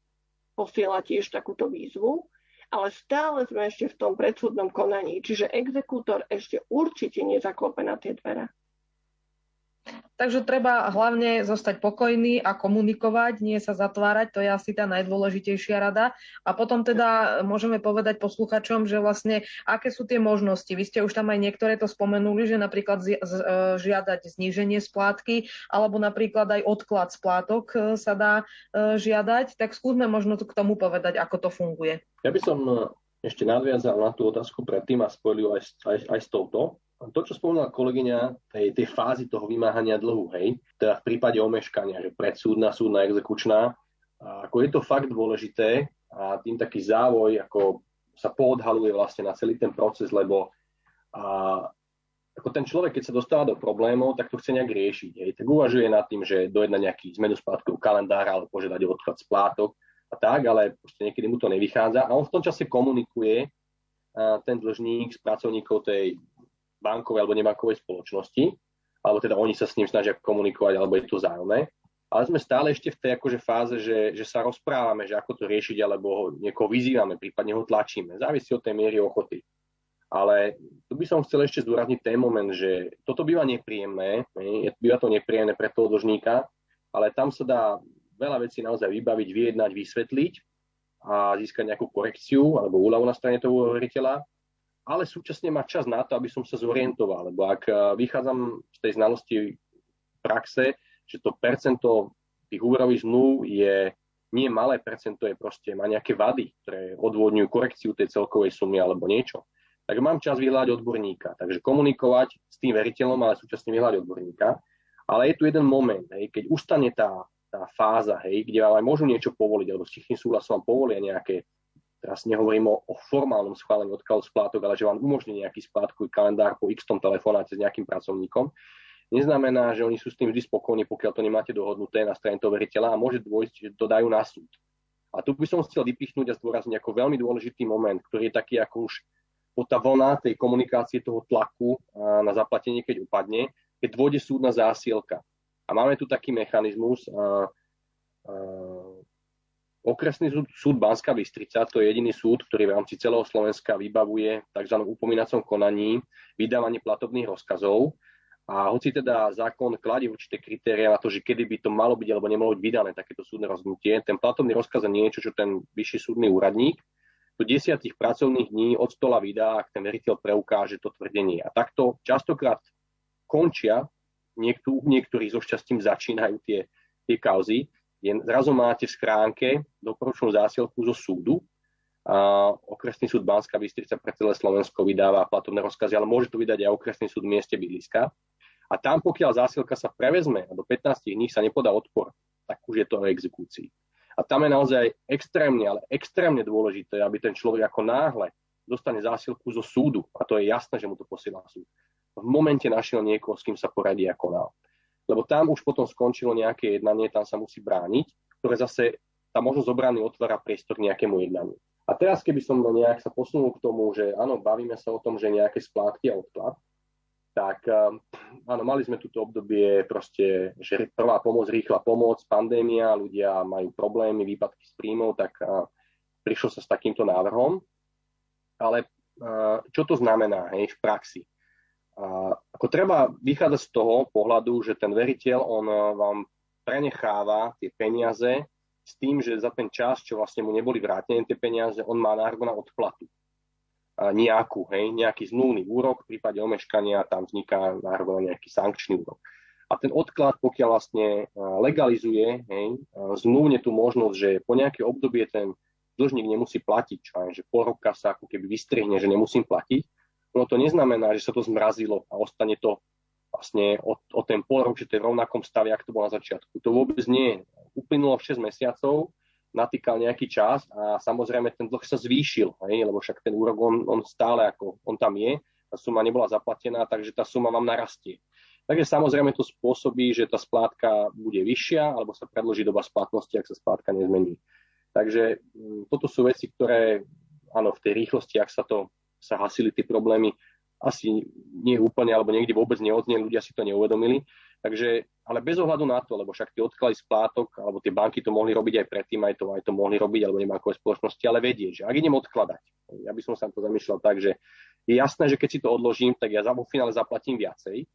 posiela tiež takúto výzvu, ale stále sme ešte v tom predsudnom konaní, čiže exekútor ešte určite nezaklope na tie dvere. Takže treba hlavne zostať pokojný a komunikovať, nie sa zatvárať, to je asi tá najdôležitejšia rada. A potom teda môžeme povedať posluchačom, že vlastne aké sú tie možnosti. Vy ste už tam aj niektoré to spomenuli, že napríklad e, žiadať zníženie splátky, alebo napríklad aj odklad splátok e, sa dá e, žiadať. Tak skúsme možno k tomu povedať, ako to funguje. Ja by som ešte nadviazal na tú otázku predtým a spojil aj, aj, aj s touto to, čo spomínala kolegyňa, tej, tej fázy toho vymáhania dlhu, hej, teda v prípade omeškania, že predsúdna, súdna, exekučná, a ako je to fakt dôležité a tým taký závoj, ako sa poodhaluje vlastne na celý ten proces, lebo a, ako ten človek, keď sa dostáva do problémov, tak to chce nejak riešiť. Hej. Tak uvažuje nad tým, že dojedna nejaký zmenu splátkového kalendára alebo požiadať o odklad splátok a tak, ale niekedy mu to nevychádza a on v tom čase komunikuje ten dlžník s pracovníkov tej bankovej alebo nebankovej spoločnosti, alebo teda oni sa s ním snažia komunikovať, alebo je to vzájomné. Ale sme stále ešte v tej akože fáze, že, že sa rozprávame, že ako to riešiť, alebo ho niekoho vyzývame, prípadne ho tlačíme. Závisí od tej miery ochoty. Ale tu by som chcel ešte zdôrazniť ten moment, že toto býva nepríjemné, býva to nepríjemné pre toho dlžníka, ale tam sa dá veľa vecí naozaj vybaviť, vyjednať, vysvetliť a získať nejakú korekciu alebo úľavu na strane toho veriteľa, ale súčasne mať čas na to, aby som sa zorientoval, lebo ak eh, vychádzam z tej znalosti praxe, že to percento tých úverových zmluv je nie malé percento, je proste, má nejaké vady, ktoré odvodňujú korekciu tej celkovej sumy alebo niečo. Tak mám čas vyhľadať odborníka. Takže komunikovať s tým veriteľom, ale súčasne vyhľadať odborníka. Ale je tu jeden moment, hej, keď ustane tá tá fáza, hej, kde vám aj môžu niečo povoliť, alebo s tichým súhlasom vám povolia nejaké, teraz nehovorím o, o formálnom schválení odkladu splátok, ale že vám umožní nejaký splátkový kalendár po x tom telefonáte s nejakým pracovníkom, neznamená, že oni sú s tým vždy spokojní, pokiaľ to nemáte dohodnuté na strane toho veriteľa a môže dôjsť, že to dajú na súd. A tu by som chcel vypichnúť a zdôrazniť ako veľmi dôležitý moment, ktorý je taký ako už tá vlna tej komunikácie toho tlaku na zaplatenie, keď upadne, keď dôjde súdna zásielka. A máme tu taký mechanizmus, a, a, Okresný súd, súd Banská Bystrica, to je jediný súd, ktorý v rámci celého Slovenska vybavuje tzv. upomínacom konaní vydávanie platobných rozkazov. A hoci teda zákon kladie určité kritéria na to, že kedy by to malo byť alebo nemalo byť vydané takéto súdne rozhodnutie, ten platobný rozkaz je niečo, čo ten vyšší súdny úradník do desiatich pracovných dní od stola vydá, ak ten veriteľ preukáže to tvrdenie. A takto častokrát končia niektor, niektorí so šťastím začínajú tie, tie kauzy, je, zrazu máte v schránke doporučnú zásielku zo súdu, a okresný súd Banská Bystrica pre celé Slovensko vydáva platobné rozkazy, ale môže to vydať aj okresný súd v mieste bydliska. A tam, pokiaľ zásielka sa prevezme a do 15 dní sa nepodá odpor, tak už je to o exekúcii. A tam je naozaj extrémne, ale extrémne dôležité, aby ten človek ako náhle dostane zásielku zo súdu, a to je jasné, že mu to posiela súd, v momente našiel niekoho, s kým sa poradí a konal. Lebo tam už potom skončilo nejaké jednanie, tam sa musí brániť, ktoré zase tá možnosť obrany otvára priestor nejakému jednaniu. A teraz, keby som nejak sa posunul k tomu, že áno, bavíme sa o tom, že nejaké splátky a odklad, tak eh, áno, mali sme túto obdobie proste, že prvá pomoc, rýchla pomoc, pandémia, ľudia majú problémy, výpadky s príjmov, tak eh, prišlo sa s takýmto návrhom. Ale eh, čo to znamená hej, v praxi? Ako treba vychádzať z toho pohľadu, že ten veriteľ, on eh, vám prenecháva tie peniaze s tým, že za ten čas, čo vlastne mu neboli vrátené tie peniaze, on má nárok na odplatu. Nejakú, hej, nejaký zmluvný úrok, v prípade omeškania tam vzniká na nejaký sankčný úrok. A ten odklad, pokiaľ vlastne eh, legalizuje hej, eh, zmluvne tú možnosť, že po nejaké obdobie ten dlžník nemusí platiť, čo aj, že pol roka sa ako keby vystrihne, že nemusím platiť, ono to neznamená, že sa to zmrazilo a ostane to vlastne o, o ten pol rok, že to je v rovnakom stave, ako to bolo na začiatku. To vôbec nie. Uplynulo 6 mesiacov, natýkal nejaký čas a samozrejme ten dlh sa zvýšil, hej, lebo však ten úrok on, on stále ako on tam je, tá suma nebola zaplatená, takže tá suma vám narastie. Takže samozrejme to spôsobí, že tá splátka bude vyššia alebo sa predloží doba splatnosti, ak sa splátka nezmení. Takže mm, toto sú veci, ktoré áno, v tej rýchlosti, ak sa to sa hasili tie problémy, asi nie úplne, alebo niekde vôbec neodzneli, ľudia si to neuvedomili. Takže, ale bez ohľadu na to, lebo však tie odklady splátok, alebo tie banky to mohli robiť aj predtým, aj to, aj to mohli robiť, alebo nebankové spoločnosti, ale vedieť, že ak idem odkladať, ja by som sa to zamýšľal tak, že je jasné, že keď si to odložím, tak ja vo finále zaplatím viacej.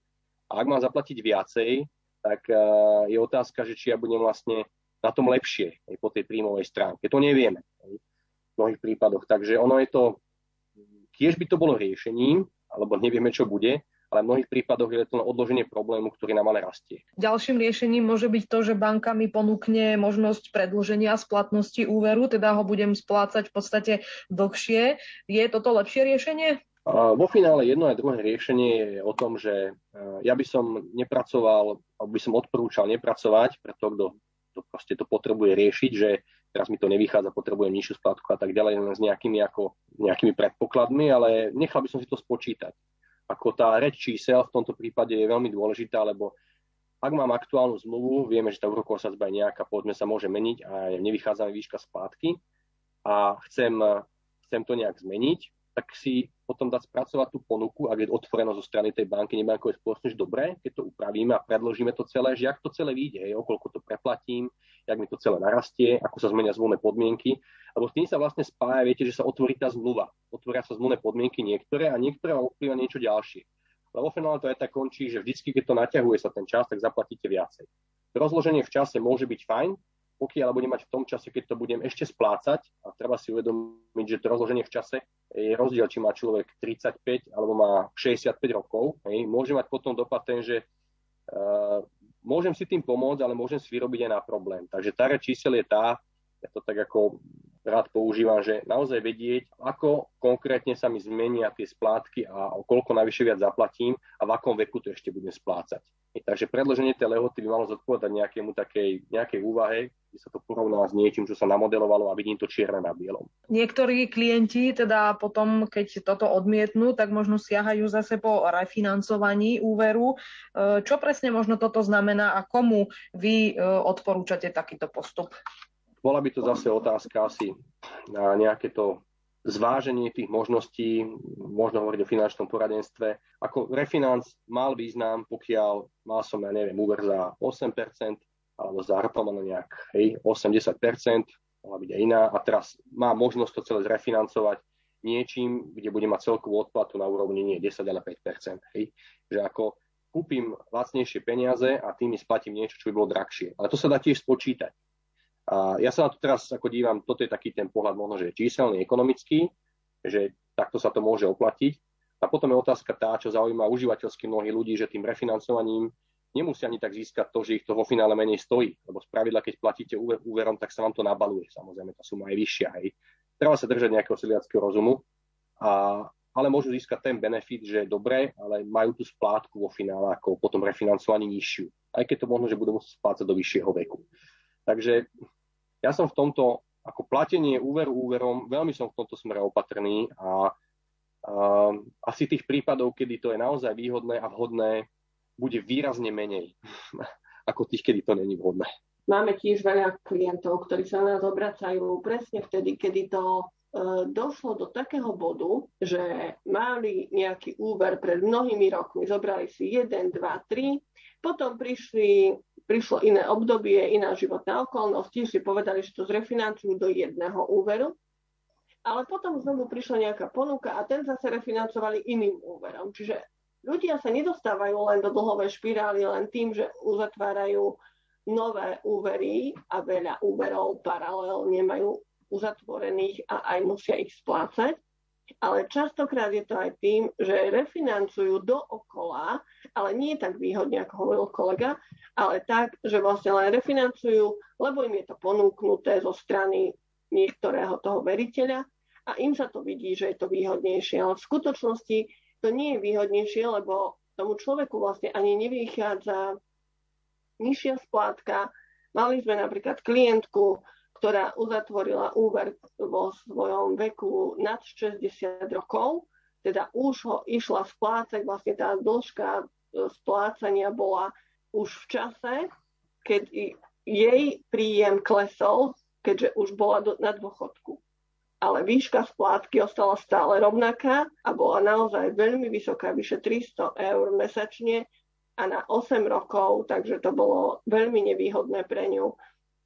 A ak mám zaplatiť viacej, tak uh, je otázka, že či ja budem vlastne na tom lepšie aj po tej príjmovej stránke. To nevieme v mnohých prípadoch. Takže ono je to Tiež by to bolo riešením, alebo nevieme, čo bude, ale v mnohých prípadoch je to odloženie problému, ktorý nám ale rastie. Ďalším riešením môže byť to, že banka mi ponúkne možnosť predlženia splatnosti úveru, teda ho budem splácať v podstate dlhšie. Je toto lepšie riešenie? Vo finále jedno aj druhé riešenie je o tom, že e, ja by som nepracoval, alebo by som odporúčal nepracovať pre to, kto to proste to potrebuje riešiť, že teraz mi to nevychádza, potrebujem nižšiu splátku a tak ďalej, len s nejakými, ako, nejakými predpokladmi, ale nechal by som si to spočítať. Ako tá reč čísel v tomto prípade je veľmi dôležitá, lebo ak mám aktuálnu zmluvu, vieme, že tá úroková sadzba je nejaká, povedzme sa môže meniť a nevychádza mi výška splátky a chcem, chcem to nejak zmeniť, tak si potom dať spracovať tú ponuku, ak je otvoreno zo strany tej banky nebankovej spoločnosti, dobré, keď to upravíme a predložíme to celé, že ak to celé vyjde, hej, okolko to preplatím, jak mi to celé narastie, ako sa zmenia zmluvné podmienky, lebo s tým sa vlastne spája, viete, že sa otvorí tá zmluva. Otvoria sa zmluvné podmienky niektoré a niektoré vám vplyva niečo ďalšie. Lebo finále to aj tak končí, že vždycky, keď to naťahuje sa ten čas, tak zaplatíte viacej. Rozloženie v čase môže byť fajn, pokiaľ budem mať v tom čase, keď to budem ešte splácať, a treba si uvedomiť, že to rozloženie v čase je rozdiel, či má človek 35 alebo má 65 rokov, hej, môže mať potom dopad ten, že uh, môžem si tým pomôcť, ale môžem si vyrobiť aj na problém. Takže tá čísel je tá, ja to tak ako rád používam, že naozaj vedieť, ako konkrétne sa mi zmenia tie splátky a koľko najvyššie viac zaplatím a v akom veku to ešte budem splácať. Takže predloženie tej lehoty by malo zodpovedať nejakému takej, nejakej úvahe, kde sa to porovná s niečím, čo sa namodelovalo a vidím to čierne na bielom. Niektorí klienti teda potom, keď toto odmietnú, tak možno siahajú zase po refinancovaní úveru. E, čo presne možno toto znamená a komu vy e, odporúčate takýto postup? Bola by to zase otázka asi na nejaké to zváženie tých možností, možno hovoriť o finančnom poradenstve. Ako refinanc mal význam, pokiaľ mal som, ja neviem, úver za 8%, alebo za na nejak hej, 80%, mohla byť aj iná, a teraz má možnosť to celé zrefinancovať niečím, kde bude mať celkovú odplatu na úrovni nie 10, ale 5%. Hej. Že ako kúpim lacnejšie peniaze a tým splatím niečo, čo by bolo drahšie. Ale to sa dá tiež spočítať. A ja sa na to teraz ako dívam, toto je taký ten pohľad možno, že číselný, ekonomický, že takto sa to môže oplatiť. A potom je otázka tá, čo zaujíma užívateľsky mnohých ľudí, že tým refinancovaním nemusia ani tak získať to, že ich to vo finále menej stojí. Lebo z pravidla, keď platíte úver, úverom, tak sa vám to nabaluje. Samozrejme, tá suma je vyššia. Hej. Treba sa držať nejakého sedliackého rozumu, a, ale môžu získať ten benefit, že je dobré, ale majú tú splátku vo finále ako potom refinancovaní nižšiu. Aj keď to možno, že budú musieť splácať do vyššieho veku. Takže ja som v tomto, ako platenie úveru úverom, veľmi som v tomto smere opatrný a, a asi tých prípadov, kedy to je naozaj výhodné a vhodné, bude výrazne menej ako tých, kedy to není vhodné. Máme tiež veľa klientov, ktorí sa na nás obracajú presne vtedy, kedy to e, došlo do takého bodu, že mali nejaký úver pred mnohými rokmi, zobrali si 1, 2, 3, potom prišli prišlo iné obdobie, iná životná okolnosť, tiež si povedali, že to zrefinancujú do jedného úveru, ale potom znovu prišla nejaká ponuka a ten zase refinancovali iným úverom. Čiže ľudia sa nedostávajú len do dlhovej špirály len tým, že uzatvárajú nové úvery a veľa úverov paralelne majú uzatvorených a aj musia ich splácať, ale častokrát je to aj tým, že refinancujú dookola, ale nie tak výhodne, ako hovoril kolega, ale tak, že vlastne len refinancujú, lebo im je to ponúknuté zo strany niektorého toho veriteľa a im sa to vidí, že je to výhodnejšie. Ale v skutočnosti to nie je výhodnejšie, lebo tomu človeku vlastne ani nevychádza nižšia splátka. Mali sme napríklad klientku, ktorá uzatvorila úver vo svojom veku nad 60 rokov, teda už ho išla splácať, vlastne tá dĺžka e, splácania bola už v čase, keď jej príjem klesol, keďže už bola do, na dôchodku. Ale výška splátky ostala stále rovnaká a bola naozaj veľmi vysoká, vyše 300 eur mesačne a na 8 rokov, takže to bolo veľmi nevýhodné pre ňu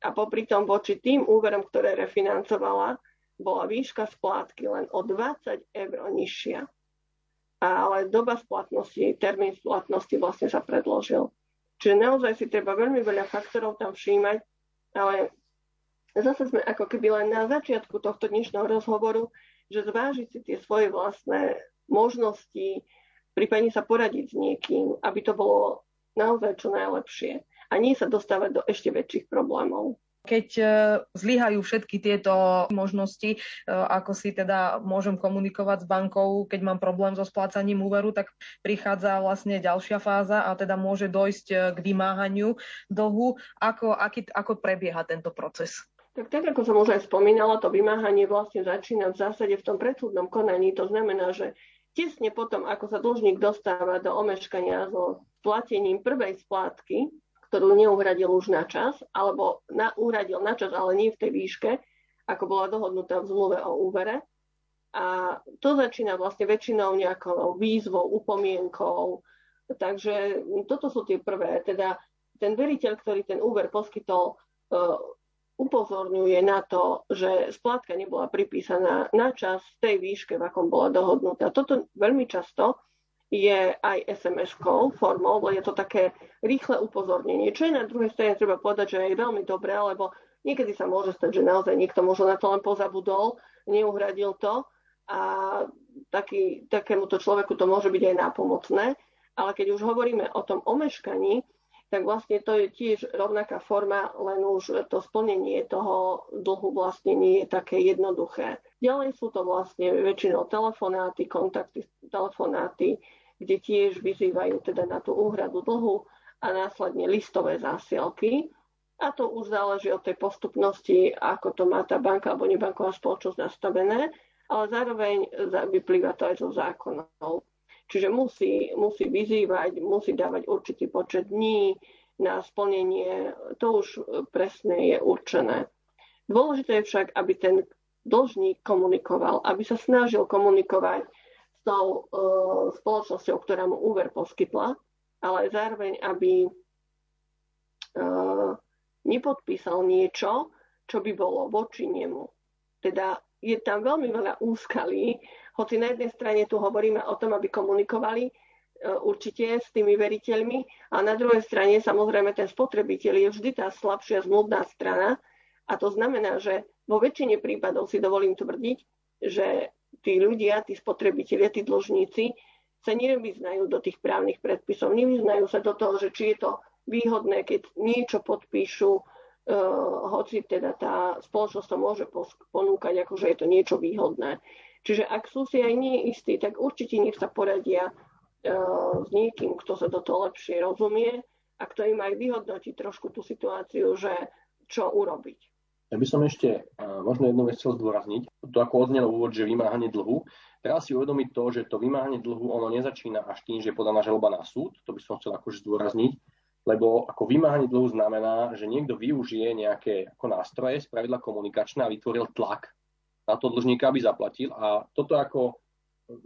a popri tom voči tým úverom, ktoré refinancovala, bola výška splátky len o 20 eur nižšia. Ale doba splatnosti, termín splatnosti vlastne sa predložil. Čiže naozaj si treba veľmi veľa faktorov tam všímať, ale zase sme ako keby len na začiatku tohto dnešného rozhovoru, že zvážiť si tie svoje vlastné možnosti, prípadne sa poradiť s niekým, aby to bolo naozaj čo najlepšie a nie sa dostávať do ešte väčších problémov. Keď e, zlyhajú všetky tieto možnosti, e, ako si teda môžem komunikovať s bankou, keď mám problém so splácaním úveru, tak prichádza vlastne ďalšia fáza a teda môže dojsť e, k vymáhaniu dlhu. Ako, aký, ako prebieha tento proces? Tak, tak ako som už aj spomínala, to vymáhanie vlastne začína v zásade v tom predsúdnom konaní. To znamená, že tesne potom, ako sa dlžník dostáva do omeškania so platením prvej splátky, ktorú neuhradil už na čas, alebo na, uhradil na čas, ale nie v tej výške, ako bola dohodnutá v zmluve o úvere. A to začína vlastne väčšinou nejakou výzvou, upomienkou. Takže toto sú tie prvé. Teda ten veriteľ, ktorý ten úver poskytol, e, upozorňuje na to, že splátka nebola pripísaná na čas v tej výške, v akom bola dohodnutá. Toto veľmi často je aj SMS-kou formou, lebo je to také rýchle upozornenie. Čo je na druhej strane treba povedať, že je veľmi dobré, lebo Niekedy sa môže stať, že naozaj niekto možno na to len pozabudol, neuhradil to a taký, takémuto človeku to môže byť aj nápomocné. Ale keď už hovoríme o tom omeškaní, tak vlastne to je tiež rovnaká forma, len už to splnenie toho dlhu vlastne nie je také jednoduché. Ďalej sú to vlastne väčšinou telefonáty, kontakty, telefonáty, kde tiež vyzývajú teda na tú úhradu dlhu a následne listové zásielky. A to už záleží od tej postupnosti, ako to má tá banka alebo nebanková spoločnosť nastavené, ale zároveň vyplýva to aj zo zákonov. Čiže musí, musí vyzývať, musí dávať určitý počet dní na splnenie, to už presne je určené. Dôležité je však, aby ten dlžník komunikoval, aby sa snažil komunikovať tou uh, spoločnosťou, ktorá mu úver poskytla, ale zároveň, aby uh, nepodpísal niečo, čo by bolo voči nemu. Teda je tam veľmi veľa úskalí, hoci na jednej strane tu hovoríme o tom, aby komunikovali e, určite s tými veriteľmi a na druhej strane samozrejme ten spotrebiteľ je vždy tá slabšia zmluvná strana a to znamená, že vo väčšine prípadov si dovolím tvrdiť, že tí ľudia, tí spotrebitelia, tí dlžníci sa nevyznajú do tých právnych predpisov, nevyznajú sa do toho, že či je to výhodné, keď niečo podpíšu, uh, hoci teda tá spoločnosť to môže ponúkať, ako že je to niečo výhodné. Čiže ak sú si aj nie istí, tak určite nech sa poradia uh, s niekým, kto sa do toho lepšie rozumie a kto im aj vyhodnotí trošku tú situáciu, že čo urobiť. Ja by som ešte uh, možno jednu vec chcel zdôrazniť. To ako odznelo úvod, že vymáhanie dlhu. Teraz si uvedomiť to, že to vymáhanie dlhu ono nezačína až tým, že je podaná žaloba na súd. To by som chcel akože zdôrazniť lebo ako vymáhanie dlhu znamená, že niekto využije nejaké ako nástroje, spravidla komunikačné a vytvoril tlak na to dlžníka, aby zaplatil. A toto ako,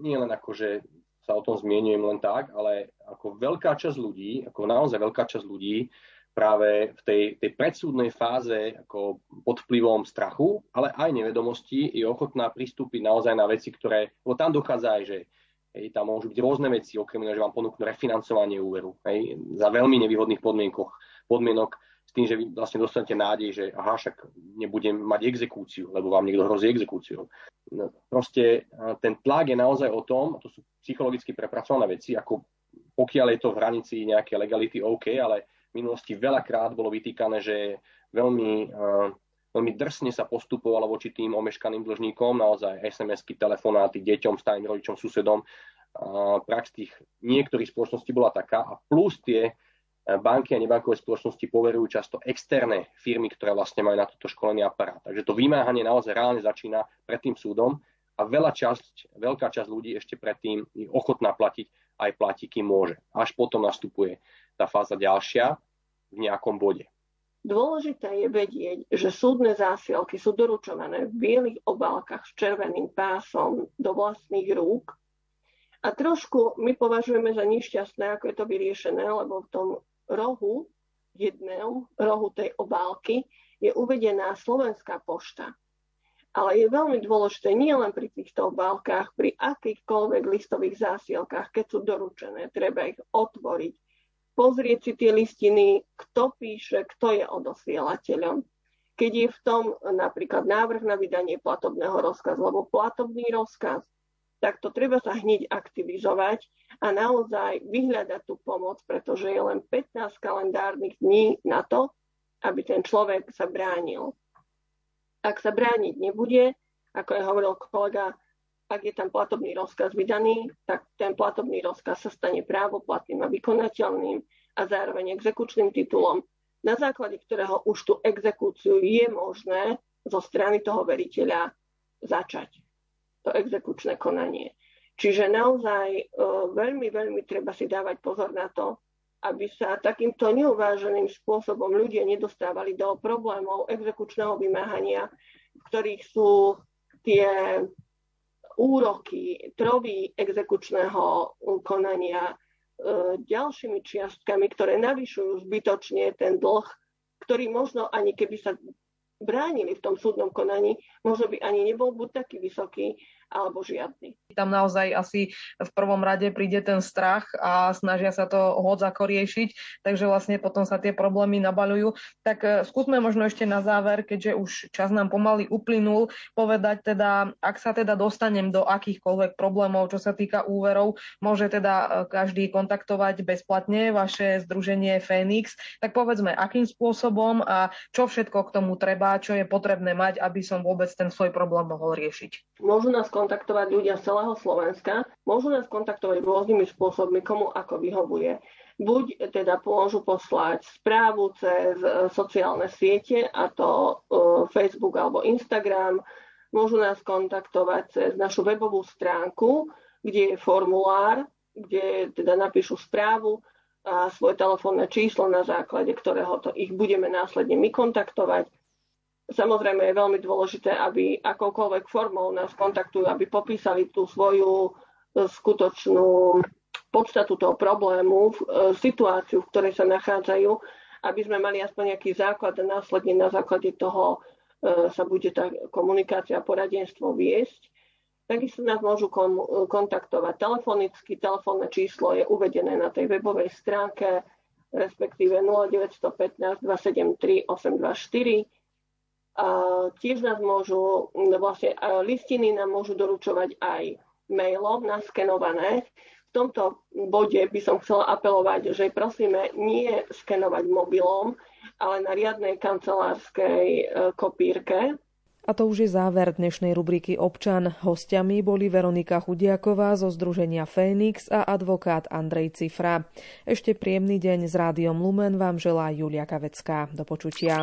nie len ako, že sa o tom zmienujem len tak, ale ako veľká časť ľudí, ako naozaj veľká časť ľudí práve v tej, tej predsúdnej fáze ako pod vplyvom strachu, ale aj nevedomosti je ochotná pristúpiť naozaj na veci, ktoré, lebo tam dochádza aj, že hej, tam môžu byť rôzne veci, okrem iného, že vám ponúknú refinancovanie úveru hej, za veľmi nevýhodných podmienkoch, podmienok tým, že vy vlastne dostanete nádej, že aha, však nebudem mať exekúciu, lebo vám niekto hrozí exekúciou. No, proste ten tlak je naozaj o tom, to sú psychologicky prepracované veci, ako pokiaľ je to v hranici nejaké legality OK, ale minulosti veľakrát bolo vytýkané, že veľmi, veľmi drsne sa postupovalo voči tým omeškaným dlžníkom, naozaj SMS-ky, telefonáty deťom, starým rodičom, susedom. Prax tých niektorých spoločností bola taká a plus tie banky a nebankové spoločnosti poverujú často externé firmy, ktoré vlastne majú na toto školený aparát. Takže to vymáhanie naozaj reálne začína pred tým súdom a veľa časť, veľká časť ľudí ešte predtým je ochotná platiť, aj platí, kým môže. Až potom nastupuje tá fáza ďalšia v nejakom bode. Dôležité je vedieť, že súdne zásielky sú doručované v bielých obálkach s červeným pásom do vlastných rúk. A trošku my považujeme za nešťastné, ako je to vyriešené, lebo v tom rohu, jedného rohu tej obálky je uvedená Slovenská pošta. Ale je veľmi dôležité nie len pri týchto obálkach, pri akýchkoľvek listových zásielkách, keď sú doručené, treba ich otvoriť, pozrieť si tie listiny, kto píše, kto je odosielateľom. Keď je v tom napríklad návrh na vydanie platobného rozkazu, alebo platobný rozkaz, tak to treba sa hneď aktivizovať a naozaj vyhľadať tú pomoc, pretože je len 15 kalendárnych dní na to, aby ten človek sa bránil. Ak sa brániť nebude, ako je hovoril kolega, ak je tam platobný rozkaz vydaný, tak ten platobný rozkaz sa stane právoplatným a vykonateľným a zároveň exekučným titulom, na základe ktorého už tú exekúciu je možné zo strany toho veriteľa začať to exekučné konanie. Čiže naozaj e, veľmi, veľmi treba si dávať pozor na to, aby sa takýmto neuváženým spôsobom ľudia nedostávali do problémov exekučného vymáhania, v ktorých sú tie úroky, trovy exekučného konania ďalšími čiastkami, ktoré navyšujú zbytočne ten dlh, ktorý možno ani keby sa bránili v tom súdnom konaní, možno by ani nebol buď taký vysoký, alebo žiadny. Tam naozaj asi v prvom rade príde ten strach a snažia sa to hoď ako riešiť, takže vlastne potom sa tie problémy nabaľujú. Tak e, skúsme možno ešte na záver, keďže už čas nám pomaly uplynul, povedať teda, ak sa teda dostanem do akýchkoľvek problémov, čo sa týka úverov, môže teda e, každý kontaktovať bezplatne vaše združenie Fénix. Tak povedzme, akým spôsobom a čo všetko k tomu treba, čo je potrebné mať, aby som vôbec ten svoj problém mohol riešiť. Môžu nás kontaktovať ľudia z celého Slovenska, môžu nás kontaktovať rôznymi spôsobmi, komu ako vyhovuje. Buď teda môžu poslať správu cez e, sociálne siete, a to e, Facebook alebo Instagram, môžu nás kontaktovať cez našu webovú stránku, kde je formulár, kde teda napíšu správu a svoje telefónne číslo, na základe ktorého to ich budeme následne my kontaktovať Samozrejme je veľmi dôležité, aby akoukoľvek formou nás kontaktujú, aby popísali tú svoju e, skutočnú podstatu toho problému, e, situáciu, v ktorej sa nachádzajú, aby sme mali aspoň nejaký základ a následne na základe toho e, sa bude tá komunikácia a poradenstvo viesť. Takisto nás môžu kontaktovať telefonicky. Telefónne číslo je uvedené na tej webovej stránke, respektíve 0915 273 824 tiež nás môžu, vlastne listiny nám môžu doručovať aj mailom naskenované. V tomto bode by som chcela apelovať, že prosíme nie skenovať mobilom, ale na riadnej kancelárskej e, kopírke. A to už je záver dnešnej rubriky Občan. Hostiami boli Veronika Chudiaková zo Združenia Fénix a advokát Andrej Cifra. Ešte príjemný deň s rádiom Lumen vám želá Julia Kavecká. Do počutia.